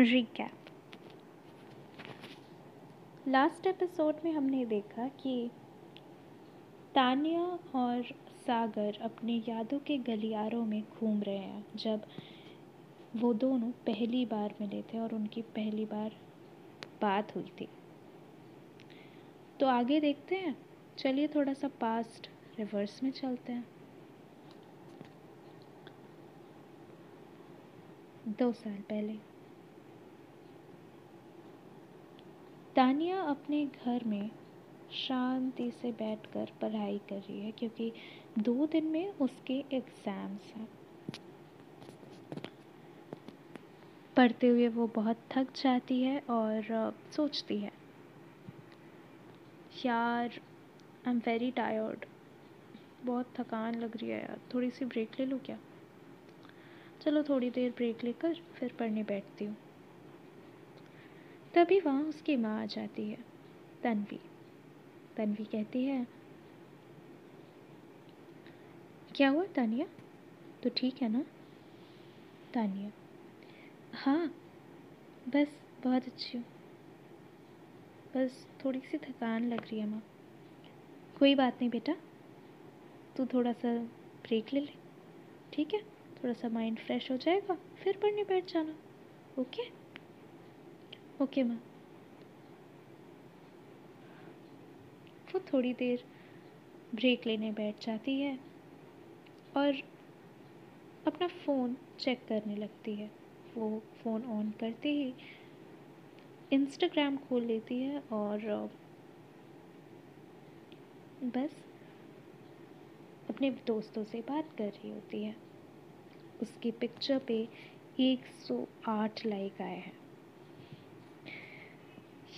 Recap last episode में हमने देखा कि तानिया और सागर अपने यादों के गलियारों में घूम रहे हैं, जब वो दोनों पहली बार मिले थे और उनकी पहली बार बात हुई थी। तो आगे देखते हैं। चलिए थोड़ा सा पास्ट रिवर्स में चलते हैं। दो साल पहले। तानिया अपने घर में शांति से बैठकर पढ़ाई कर रही है, क्योंकि दो दिन में उसके एग्ज़ाम्स हैं। पढ़ते हुए वो बहुत थक जाती है और सोचती है, यार आई एम वेरी टायर्ड बहुत थकान लग रही है यार। थोड़ी सी ब्रेक ले लूँ क्या? चलो थोड़ी देर ब्रेक लेकर फिर पढ़ने बैठती हूँ। तभी वहाँ उसकी माँ आ जाती है, तन्वी। तन्वी कहती है, क्या हुआ तानिया? तो ठीक है ना? तानिया हाँ बस बहुत अच्छी हूँ। बस थोड़ी सी थकान लग रही है माँ। कोई बात नहीं बेटा, तू थोड़ा सा ब्रेक ले ले, ठीक है? थोड़ा सा माइंड फ्रेश हो जाएगा, फिर पढ़ने बैठ जाना, ओके? ओके माँ वो थोड़ी देर ब्रेक लेने बैठ जाती है और अपना फ़ोन चेक करने लगती है। वो फ़ोन ऑन करते ही इंस्टाग्राम खोल लेती है और, बस अपने दोस्तों से बात कर रही होती है। उसकी पिक्चर पे 108 लाइक आए हैं।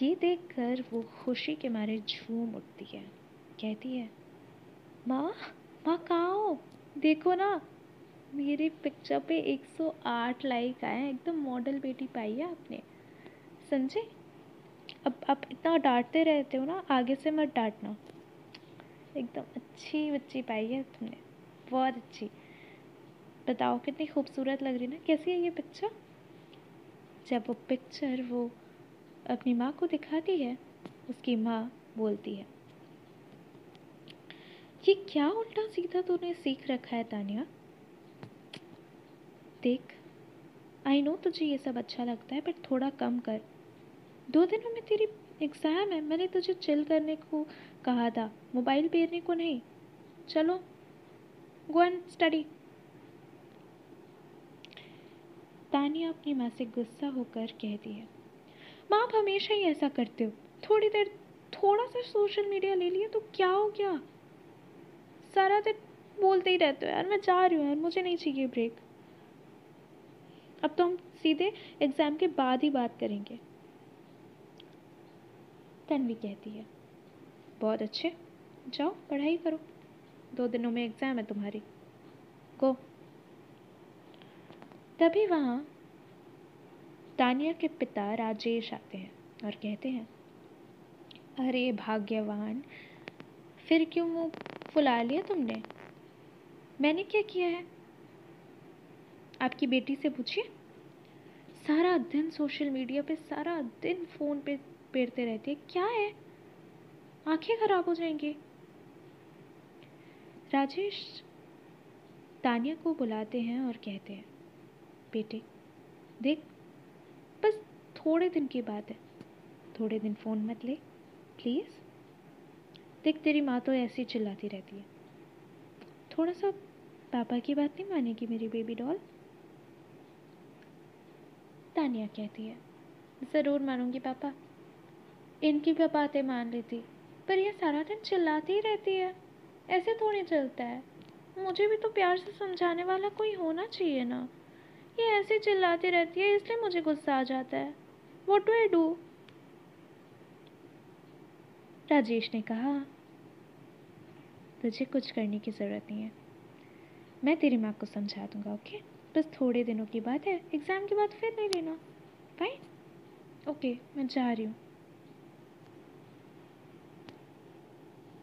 ये देखकर वो खुशी के मारे झूम उठती है। कहती है, माँ माँ कहाँ हो? देखो ना, मेरी पिक्चर पे 108 लाइक आए हैं। एकदम मॉडल बेटी पाई है आपने। समझे? अब, आप इतना डांटते रहते हो ना, आगे से मत डांटना। एकदम अच्छी बच्ची पाई है तुमने। बहुत अच्छी। बताओ, कितनी खूबसूरत लग रही ना? कैसी है ये पिक्चर जब वो पिक्चर वो अपनी माँ को दिखाती है, उसकी माँ बोलती है, ये क्या उल्टा सीधा तूने सीख रखा है, तानिया? देख आई नो तुझे ये सब अच्छा लगता है पर थोड़ा कम कर। दो दिनों में तेरी एग्ज़ाम है, मैंने तुझे चिल करने को कहा था मोबाइल फेरने को नहीं। चलो गो एंड स्टडी तानिया अपनी माँ से गुस्सा होकर कहती है माँ आप हमेशा ही ऐसा करते हो। थोड़ी देर, थोड़ा सा सोशल मीडिया ले लिया तो क्या हो गया? सारा दिन बोलते ही रहते हो, यार मैं जा रही हूँ यार, मुझे नहीं चाहिए ब्रेक अब तो हम सीधे एग्ज़ाम के बाद ही बात करेंगे। तन्वी कहती है, बहुत अच्छे, जाओ, पढ़ाई करो। दो दिनों में एग्ज़ाम है तुम्हारी। गो तभी वहाँ तानिया के पिता राजेश आते हैं और कहते हैं, अरे भाग्यवान, फिर क्यों वो फुला लिया तुमने? मैंने क्या किया है? आपकी बेटी से पूछिए। सारा दिन सोशल मीडिया पे, सारा दिन फ़ोन पे पेरते रहती है। क्या है? आँखें खराब हो जाएँगी। राजेश तानिया को बुलाते हैं और कहते हैं, बेटे, देख थोड़े दिन की बात है। थोड़े दिन फ़ोन मत ले प्लीज़ देख, तेरी माँ तो ऐसी चिल्लाती रहती है। थोड़ा सा पापा की बात नहीं मानेगी मेरी बेबी डॉल तानिया कहती है, ज़रूर मानूँगी पापा। इनकी भी बातें मान लेती, पर यह सारा दिन चिल्लाती ही रहती है। ऐसे थोड़ी चलता है। मुझे भी तो प्यार से समझाने वाला कोई होना चाहिए ना। ये ऐसे चिल्लाती रहती है, इसलिए मुझे गुस्सा आ जाता है। What do I do Rajesh ने कहा, तुझे कुछ करने की ज़रूरत नहीं है। मैं तेरी माँ को समझा दूँगा ओके बस थोड़े दिनों की बात है एग्ज़ाम के बाद फिर नहीं लेना। फाइन ओके मैं जा रही हूँ।